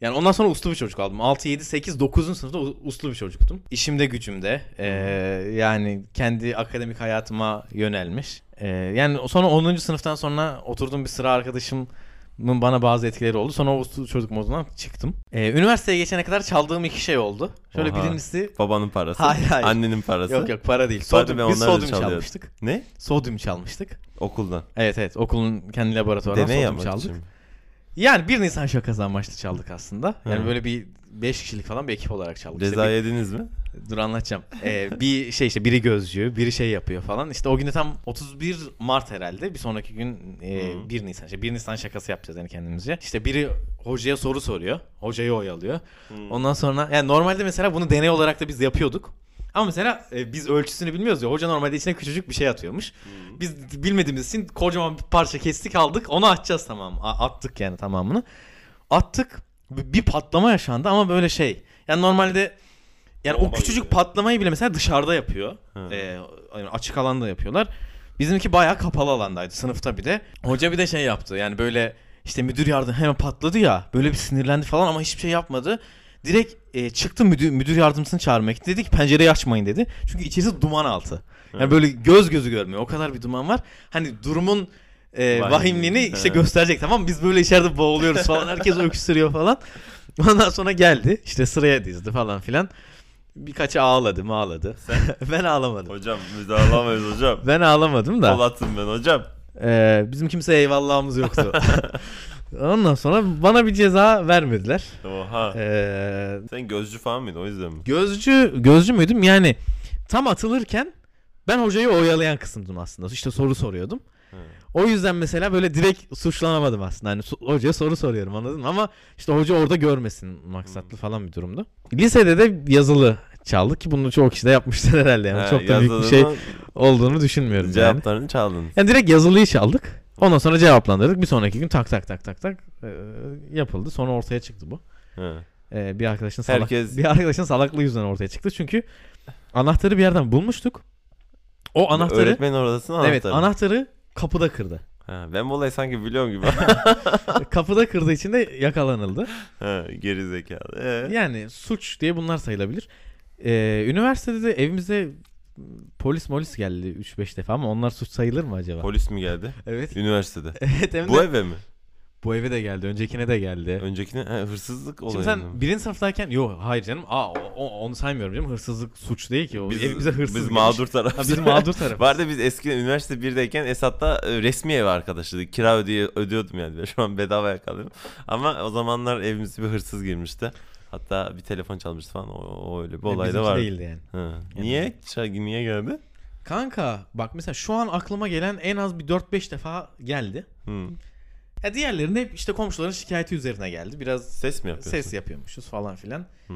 yani ondan sonra uslu bir çocuk aldım. 6, 7, 8, 9. sınıfta uslu bir çocuktum. İşimde gücümde. ee, yani kendi akademik hayatıma yönelmiş. Ee, yani sonra 10. sınıftan sonra oturduğum bir sıra arkadaşımın bana bazı etkileri oldu. Sonra o uslu çocuk modundan çıktım. Ee, üniversiteye geçene kadar çaldığım iki şey oldu. Şöyle Oha. birincisi... Babanın parası. Hayır, hayır. Annenin parası. Yok yok para değil. Sodyum, ben biz sodyum çalmıştık. Ne? Sodyum çalmıştık. Okuldan. Evet evet okulun kendi laboratuvarından Deney sodyum çaldık. için. Yani bir Nisan şakası amaçlı çaldık aslında. Yani Hı. böyle bir 5 kişilik falan bir ekip olarak çaldık. İşte Ceza bir- yediniz mi? dur anlatacağım. Ee, bir şey işte biri gözcü, biri şey yapıyor falan. İşte o günde tam 31 Mart herhalde. Bir sonraki gün e, Hı. 1 Nisan. İşte 1 Nisan şakası yapacağız yani kendimizce. İşte biri hocaya soru soruyor. Hocayı oyalıyor. Ondan sonra yani normalde mesela bunu deney olarak da biz yapıyorduk. Ama mesela e, biz ölçüsünü bilmiyoruz ya. Hoca normalde içine küçücük bir şey atıyormuş. Biz bilmediğimiz için kocaman bir parça kestik aldık. Onu atacağız tamam. A- attık yani tamamını. Attık. B- Bir patlama yaşandı ama böyle şey. Yani normalde yani o Bomba küçücük gibi. patlamayı bile mesela dışarıda yapıyor. Hı. Ee, yani açık alanda yapıyorlar. Bizimki bayağı kapalı alandaydı sınıfta bir de. Hoca bir de şey yaptı. Yani böyle işte müdür yardım hemen patladı ya. Böyle bir sinirlendi falan ama hiçbir şey yapmadı. Direkt e, çıktı müdür, müdür yardımcısını çağırmaya gitti. Dedi ki pencereyi açmayın dedi. Çünkü içerisi duman altı. Yani Evet. böyle göz gözü görmüyor. O kadar bir duman var. Hani durumun e, Vahimliğini, vahimliğini işte gösterecek tamam mı? Biz böyle içeride boğuluyoruz falan. Herkes öksürüyor falan. Ondan sonra geldi. işte sıraya dizdi falan filan. Birkaçı ağladı mı ağladı. ben ağlamadım. Hocam müdahalamayız hocam. Ben ağlamadım da. Polat'ım ben hocam. Ee, bizim kimseye eyvallahımız yoktu. Ondan sonra bana bir ceza vermediler. Oha. Ee, Sen gözcü falan mıydın o yüzden mi? gözcü gözcü müydüm? Yani tam atılırken ben hocayı oyalayan kısımdım aslında. İşte soru soruyordum. O yüzden mesela böyle direkt suçlanamadım aslında. Hani hocaya soru soruyorum anladın mı? Ama işte hoca orada görmesin maksatlı falan bir durumdu. Lisede de yazılı çaldık ki bunu çoğu kişi de yapmıştır herhalde. Yani Ha, çok da büyük bir şey olduğunu düşünmüyorum yani. Cevaplarını çaldın. Yani direkt yazılıyı çaldık. Ondan sonra cevaplandırdık. Bir sonraki gün tak tak tak tak tak e, yapıldı. Sonra ortaya çıktı bu. He. E, bir arkadaşın salak Herkes- bir arkadaşın salaklığı yüzünden ortaya çıktı. Çünkü anahtarı bir yerden bulmuştuk. O anahtarı Öğretmenin oradasın anahtarı. evet anahtarı kapıda kırdı. Ha, ben bu olayı sanki biliyorum gibi. kapıda kırdığı için de yakalanıldı. ha, geri zekalı. Ee? Yani suç diye bunlar sayılabilir. E, üniversitede de evimize polis molis geldi 3-5 defa ama onlar suç sayılır mı acaba? Polis mi geldi? evet. Üniversitede. Evet hem de Bu eve mi? bu eve de geldi. Öncekine de geldi. Öncekine ha, hırsızlık olayı Şimdi sen mı? birinci sınıftayken yok hayır canım aa o- onu saymıyorum canım hırsızlık suç değil ki o Biz, evimize hırsız biz mağdur taraf. Biz mağdur tarafız. Vardı biz eskiden üniversite 1'deyken Esat'ta e, resmi ev arkadaşıydık. Kira ödeye, ödüyordum yani. Şu an bedavaya kalıyorum. Ama o zamanlar evimize bir hırsız girmişti. Hatta bir telefon çalmıştı falan. O, o öyle bir olay da var. değildi yani. Ha. Niye? Şarkı niye geldi? Kanka bak mesela şu an aklıma gelen en az bir 4-5 defa geldi. Hı. Ya diğerlerinde hep işte komşuların şikayeti üzerine geldi. Biraz Ses mi yapıyorsun? ses yapıyormuşuz falan filan. Hı.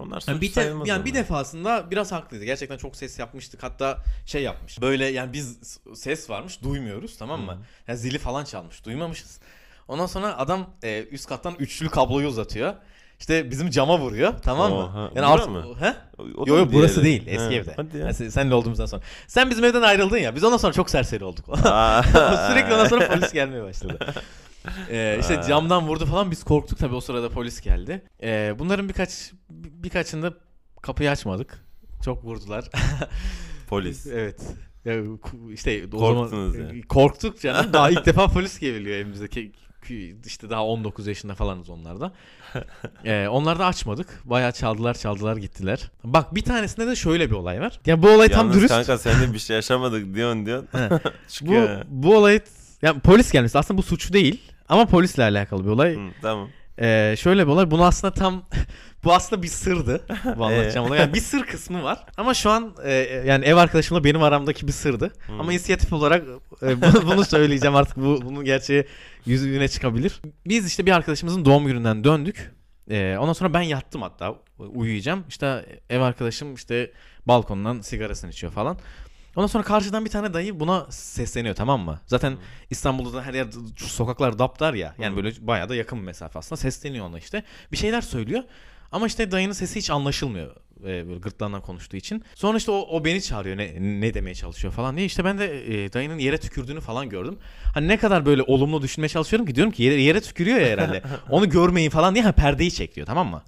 Onlar suç Yani bir, te- sayılmaz yani bir onlar. defasında biraz haklıydı. Gerçekten çok ses yapmıştık. Hatta şey yapmış. Böyle yani biz s- ses varmış duymuyoruz tamam mı? Hı. Yani zili falan çalmış. Duymamışız. Ondan sonra adam e, üst kattan üçlü kabloyu uzatıyor. İşte bizim cama vuruyor tamam mı? Oha, Yani artık mı? he? Yok yok burası değil eski Ha, evde. Hadi ya. Yani sen- seninle olduğumuzdan sonra. Sen bizim evden ayrıldın ya. Biz ondan sonra çok serseri olduk. Sürekli ondan sonra polis gelmeye başladı. Ee, işte camdan vurdu falan biz korktuk tabii o sırada polis geldi. Ee, bunların birkaç bir- birkaçında kapıyı açmadık. Çok vurdular. Polis. evet. Ya, işte o Korktunuz zaman yani. korktuk canım. Daha ilk defa polis geliyor evimize. İşte daha 19 yaşında falanız onlarda. Ee, onlar da açmadık. Bayağı çaldılar çaldılar gittiler. Bak bir tanesinde de şöyle bir olay var. Ya bu olay tam Yalnız dürüst. kanka sen de bir şey yaşamadık diyorsun diyorsun. Bu bu olay yani polis gelmesi aslında bu suç değil ama polisle alakalı bir olay. Hı, tamam. Ee, şöyle bir olay. Bunu aslında tam bu aslında bir sırdı. Bu anlatacağım olay. Yani bir sır kısmı var. Ama şu an e, yani ev arkadaşımla benim aramdaki bir sırdı. Hmm. Ama inisiyatif olarak e, bunu, bunu söyleyeceğim artık. Bu bunun gerçeği yüzüne çıkabilir. Biz işte bir arkadaşımızın doğum gününden döndük. Ee, ondan sonra ben yattım hatta uyuyacağım. İşte ev arkadaşım işte balkondan sigarasını içiyor falan. Ondan sonra karşıdan bir tane dayı buna sesleniyor tamam mı? Zaten Hmm. İstanbul'da da her yer sokaklar daptar ya. Yani Hı. böyle bayağı da yakın bir mesafe aslında. Sesleniyor ona işte. Bir şeyler söylüyor. Ama işte dayının sesi hiç anlaşılmıyor. e, böyle gırtlağından konuştuğu için. Sonra işte o, o beni çağırıyor ne, ne demeye çalışıyor falan diye. İşte ben de e, dayının yere tükürdüğünü falan gördüm. Hani ne kadar böyle olumlu düşünmeye çalışıyorum ki diyorum ki yere, yere tükürüyor ya herhalde. onu görmeyin falan diye ha, perdeyi çek diyor tamam mı?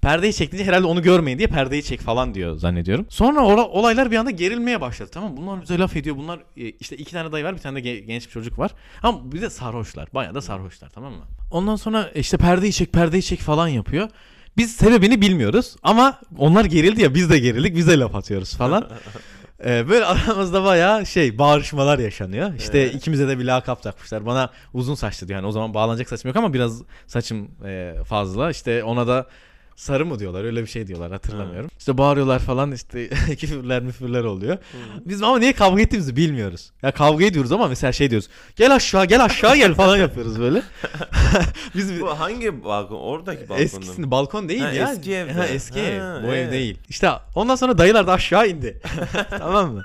Perdeyi çektiğince herhalde onu görmeyin diye perdeyi çek falan diyor zannediyorum. Sonra ora- olaylar bir anda gerilmeye başladı tamam mı? Bunlar bize laf ediyor. Bunlar e, işte iki tane dayı var bir tane de ge- genç bir çocuk var. Ama bir de sarhoşlar. Bayağı da sarhoşlar tamam mı? Ondan sonra işte perdeyi çek perdeyi çek falan yapıyor. Biz sebebini bilmiyoruz ama onlar gerildi ya biz de gerildik biz de laf atıyoruz falan. Ee, böyle aramızda bayağı şey bağırışmalar yaşanıyor. İşte Evet. ikimize de bir lakap takmışlar. Bana uzun saçlı diyor. Yani o zaman bağlanacak saçım yok ama biraz saçım e, fazla. İşte ona da sarı mı diyorlar öyle bir şey diyorlar hatırlamıyorum. İşte bağırıyorlar falan işte küfürler müfürler oluyor. Biz ama niye kavga ettiğimizi bilmiyoruz. Ya kavga ediyoruz ama mesela şey diyoruz. Gel aşağı gel aşağı gel falan yapıyoruz böyle. Biz Bu hangi balkon? Oradaki balkon. Eskisinde balkon değil Ha, ya. eski evde. Ha, eski Ha, ev. Bu ev evet. değil. İşte ondan sonra dayılar da aşağı indi. tamam mı?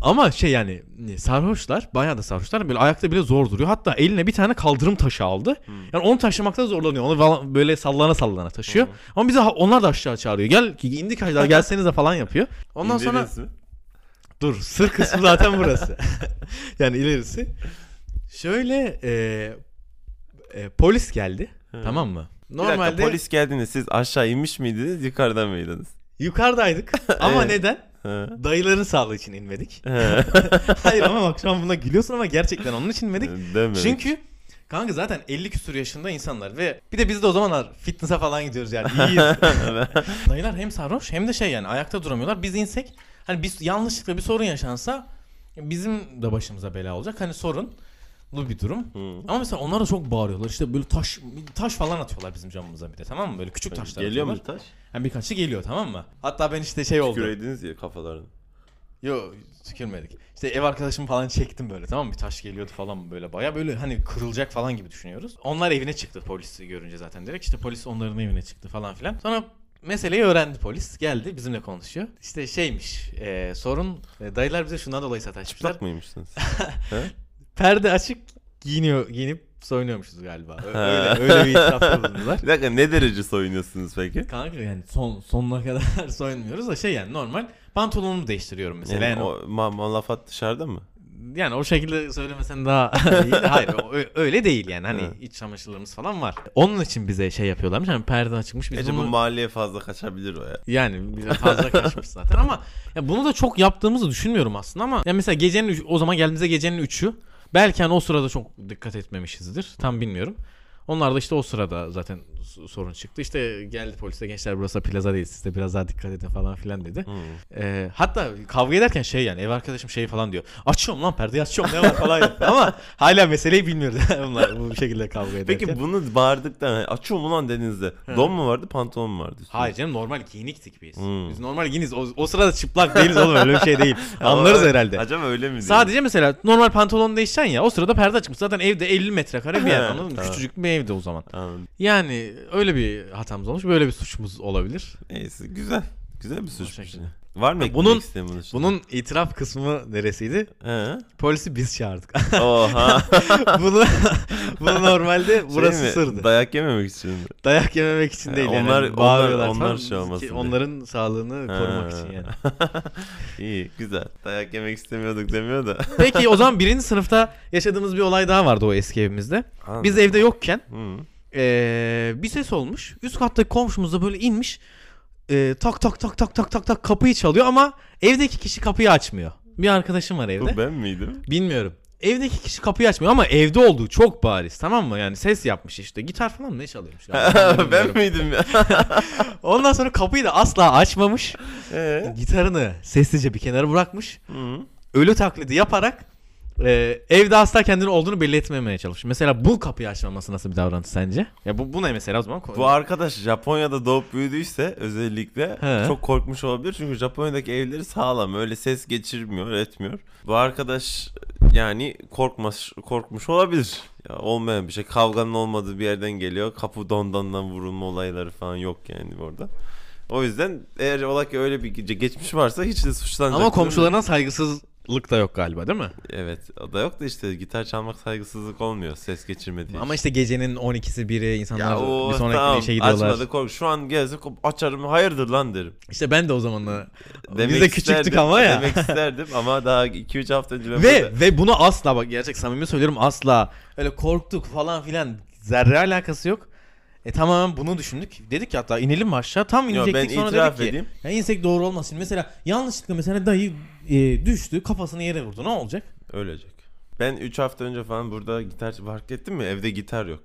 Ama şey yani sarhoşlar bayağı da sarhoşlar böyle ayakta bile zor duruyor. Hatta eline bir tane kaldırım taşı aldı. Yani onu taşımakta zorlanıyor. Onu böyle sallana sallana taşıyor. Hı. Ama bize onlar da aşağı çağırıyor. Gel ki indik aşağı gelsenize falan yapıyor. Ondan sonra İndiniz mi? Dur sır kısmı zaten burası. yani ilerisi. Şöyle e, e, polis geldi. Hı. Tamam mı? Bir dakika, Normalde polis geldiğinde siz aşağı inmiş miydiniz yukarıda mıydınız? yukarıdaydık ama Evet. neden? Dayıların sağlığı için inmedik. Ha. Hayır ama bak şu an buna gülüyorsun ama gerçekten onun için inmedik. Demedik. Çünkü kanka zaten 50 küsur yaşında insanlar ve bir de biz de o zamanlar fitness'a falan gidiyoruz yani iyiyiz. Dayılar hem sarhoş hem de şey yani ayakta duramıyorlar. Biz insek hani biz yanlışlıkla bir sorun yaşansa bizim de başımıza bela olacak. Hani sorun bir durum. Hı. Ama mesela onlar da çok bağırıyorlar. İşte böyle taş taş falan atıyorlar bizim camımıza bir de tamam mı? Böyle küçük taşlar Geliyor mu atıyorlar. taş? Yani birkaçı geliyor tamam mı? Hatta ben işte şey oldu. Tüküreydiniz ya kafalarını. Yo tükürmedik. İşte ev arkadaşımı falan çektim böyle tamam mı? Bir taş geliyordu falan böyle baya böyle hani kırılacak falan gibi düşünüyoruz. Onlar evine çıktı polisi görünce zaten direkt. İşte polis onların evine çıktı falan filan. Sonra meseleyi öğrendi polis. Geldi bizimle konuşuyor. İşte şeymiş e, sorun e, dayılar bize şundan dolayı sataşmışlar. Çıplak mıymışsınız? Perde açık giyiniyor giyinip soyunuyormuşuz galiba. Ö- Öyle, öyle bir itirafta bulundular. bir dakika ne derece soyunuyorsunuz peki? Kanka yani son sonuna kadar soyunmuyoruz da şey yani normal pantolonumu değiştiriyorum mesela. Yani Yani, o ma- malafat dışarıda mı? yani o şekilde söylemesen daha iyi. Hayır o- ö- öyle değil yani. Hani iç çamaşırlarımız falan var. Onun için bize şey yapıyorlarmış. Hani perde açıkmış. Biz bunu... bu mahalleye fazla kaçabilir o ya. Yani bize fazla kaçmış zaten ama ya bunu da çok yaptığımızı düşünmüyorum aslında ama ya mesela gecenin üç- o zaman geldiğimizde gecenin 3'ü belki hani o sırada çok dikkat etmemişizdir. Tam bilmiyorum. Onlar da işte o sırada zaten sorun çıktı. İşte geldi polis de gençler burası plaza değil siz de biraz daha dikkat edin falan filan dedi. Hı. Ee, hatta kavga ederken şey yani ev arkadaşım şey falan diyor. Açıyorum lan perdeyi açıyorum ne var falan ama hala meseleyi bilmiyordu bunlar bu şekilde kavga ederken. Peki bunu bağırdıktan hani açıyor mu lan denizde? Don mu vardı pantolon mu vardı? üstünde? Hayır canım normal giyiniktik biz. Hmm. Biz normal giyiniz. O, o sırada çıplak değiliz oğlum öyle bir şey değil. Anlarız herhalde. Acaba öyle mi? Sadece mesela normal pantolon değişeceksin ya o sırada perde açmış. Zaten evde 50 metrekare bir yer anladın mı? Küçücük bir evde o zaman. Anladım. Yani öyle bir hatamız olmuş. Böyle bir suçumuz olabilir. Neyse güzel. Güzel bir suç. Var mı bunun- bunun itiraf kısmı neresiydi? He? Polisi biz çağırdık. Oha. bunu bunu normalde burası Şey sırdı. Dayak yememek için mi? Dayak yememek için Ha, değil yani. onlar- Bağırıyorlar onlar- onlar şey olmasın Ki. Onların sağlığını korumak Ha. için yani. İyi güzel. Dayak yemek istemiyorduk demiyor da. Peki o zaman birinci sınıfta yaşadığımız bir olay daha vardı o eski evimizde. Anladım. Biz evde yokken Hı. Ee, bir ses olmuş. Üst kattaki komşumuz da böyle inmiş. Ee, tak tak tak tak tak tak tak kapıyı çalıyor ama evdeki kişi kapıyı açmıyor. Bir arkadaşım var evde. Bu ben miydim? Bilmiyorum. Evdeki kişi kapıyı açmıyor ama evde olduğu çok bariz tamam mı? Yani ses yapmış işte. Gitar falan ne çalıyormuş galiba. ben miydim ya? Ondan sonra kapıyı da asla açmamış. Ee? Gitarını sessizce bir kenara bırakmış. Hı. Ölü taklidi yaparak e, evde asla kendini olduğunu belli etmemeye çalışmış. Mesela bu kapıyı açmaması nasıl bir davranış sence? Ya bu, bu ne mesela o zaman? Bu arkadaş Japonya'da doğup büyüdüyse özellikle He. çok korkmuş olabilir. Çünkü Japonya'daki evleri sağlam. Öyle ses geçirmiyor, etmiyor. Bu arkadaş yani korkmuş, korkmuş olabilir. Ya olmayan bir şey. Kavganın olmadığı bir yerden geliyor. Kapı dondandan vurulma olayları falan yok yani orada. O yüzden eğer ola ki öyle bir ge- geçmiş varsa hiç de suçlanacak. Ama komşularına saygısız saygısızlık da yok galiba değil mi? Evet o da yok da işte gitar çalmak saygısızlık olmuyor ses geçirme diye. Ama işte gecenin 12'si 1'i insanlar ya o bir sonraki tamam işe gidiyorlar. açmadı kork. Şu an gelse açarım hayırdır lan derim. İşte ben de o zamanlar Demek biz de küçüktük isterdim, ama ya. Demek isterdim ama daha 2-3 hafta önce ben Ve burada- ve bunu asla bak gerçek samimi söylüyorum asla öyle korktuk falan filan zerre alakası yok. E tamamen bunu düşündük. Dedik ki hatta inelim mi aşağı? Tam Yo, inecektik ben sonra dedik ki. edeyim. Ya insek doğru olmasın. Mesela yanlışlıkla mesela dayı e, düştü kafasını yere vurdu. Ne olacak? Ölecek. Ben 3 hafta önce falan burada gitar fark ettin mi? Evde gitar yok.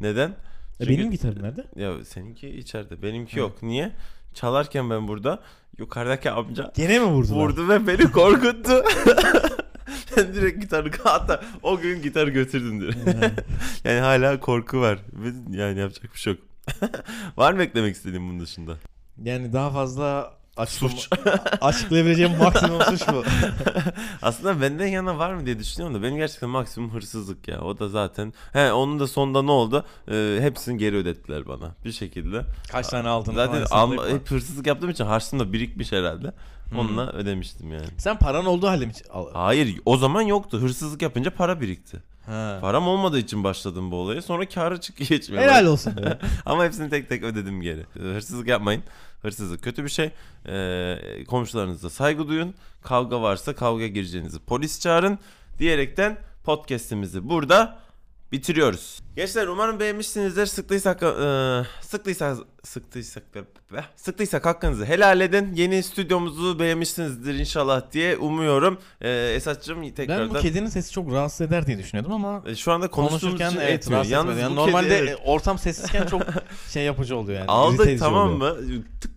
Neden? E, Çünkü- benim gitarım nerede? Ya seninki içeride. Benimki yok. Niye? Çalarken ben burada yukarıdaki amca Gene mi vurdular? vurdu ve beni korkuttu. ben direkt gitarı hatta o gün gitarı götürdüm direkt. yani hala korku var. Yani yapacak bir şey yok. var mı eklemek istediğin bunun dışında? Yani daha fazla açıklama, Suç. açıklayabileceğim maksimum suç bu. Aslında benden yana var mı diye düşünüyorum da benim gerçekten maksimum hırsızlık ya. O da zaten. He onun da sonunda ne oldu? Ee, hepsini geri ödettiler bana bir şekilde. Kaç tane aldın? Zaten hesaplayıp- hep hırsızlık yaptığım için harçlığım da birikmiş herhalde. Hmm. Onunla ödemiştim yani. Sen paran olduğu halde mi? al- Hayır o zaman yoktu. Hırsızlık yapınca para birikti. Ha. Param olmadığı için başladım bu olaya. Sonra karı çık geçmeye Helal olsun. Ama hepsini tek tek ödedim geri. Hırsızlık yapmayın. Hırsızlık kötü bir şey. Ee, komşularınıza saygı duyun. Kavga varsa kavga gireceğinizi polis çağırın. Diyerekten podcast'imizi burada bitiriyoruz. Gençler umarım beğenmişsinizdir. Sıktıysak e, sıktıysak sıktıysak sıktıysak hakkınızı helal edin. Yeni stüdyomuzu beğenmişsinizdir inşallah diye umuyorum. Ee, Esat'cığım Ben tekrardan bu kedinin sesi çok rahatsız eder diye düşünüyordum ama E, şu anda konuşurken için evet etmiyor. Yalnız. Yani kedi, normalde evet. e, ortam sessizken çok şey yapıcı oluyor yani. Aldık tamam oluyor. mı? Tık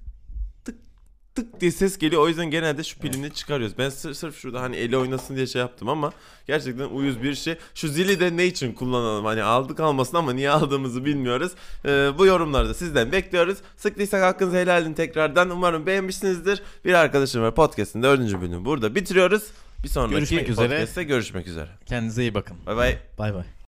tık diye ses geliyor. O yüzden genelde şu pilini çıkarıyoruz. Ben sırf, sırf şurada hani eli oynasın diye şey yaptım ama gerçekten uyuz bir şey. Şu zili de ne için kullanalım? Hani aldık almasın ama niye aldığımızı bilmiyoruz. Ee, bu yorumları da sizden bekliyoruz. Sıktıysak hakkınızı helal edin tekrardan. Umarım beğenmişsinizdir. Bir arkadaşım var podcast'ın dördüncü bölümü burada bitiriyoruz. Bir sonraki Görüşmek üzere. podcast'te görüşmek üzere. Kendinize iyi bakın. Bay bay. Bay bay.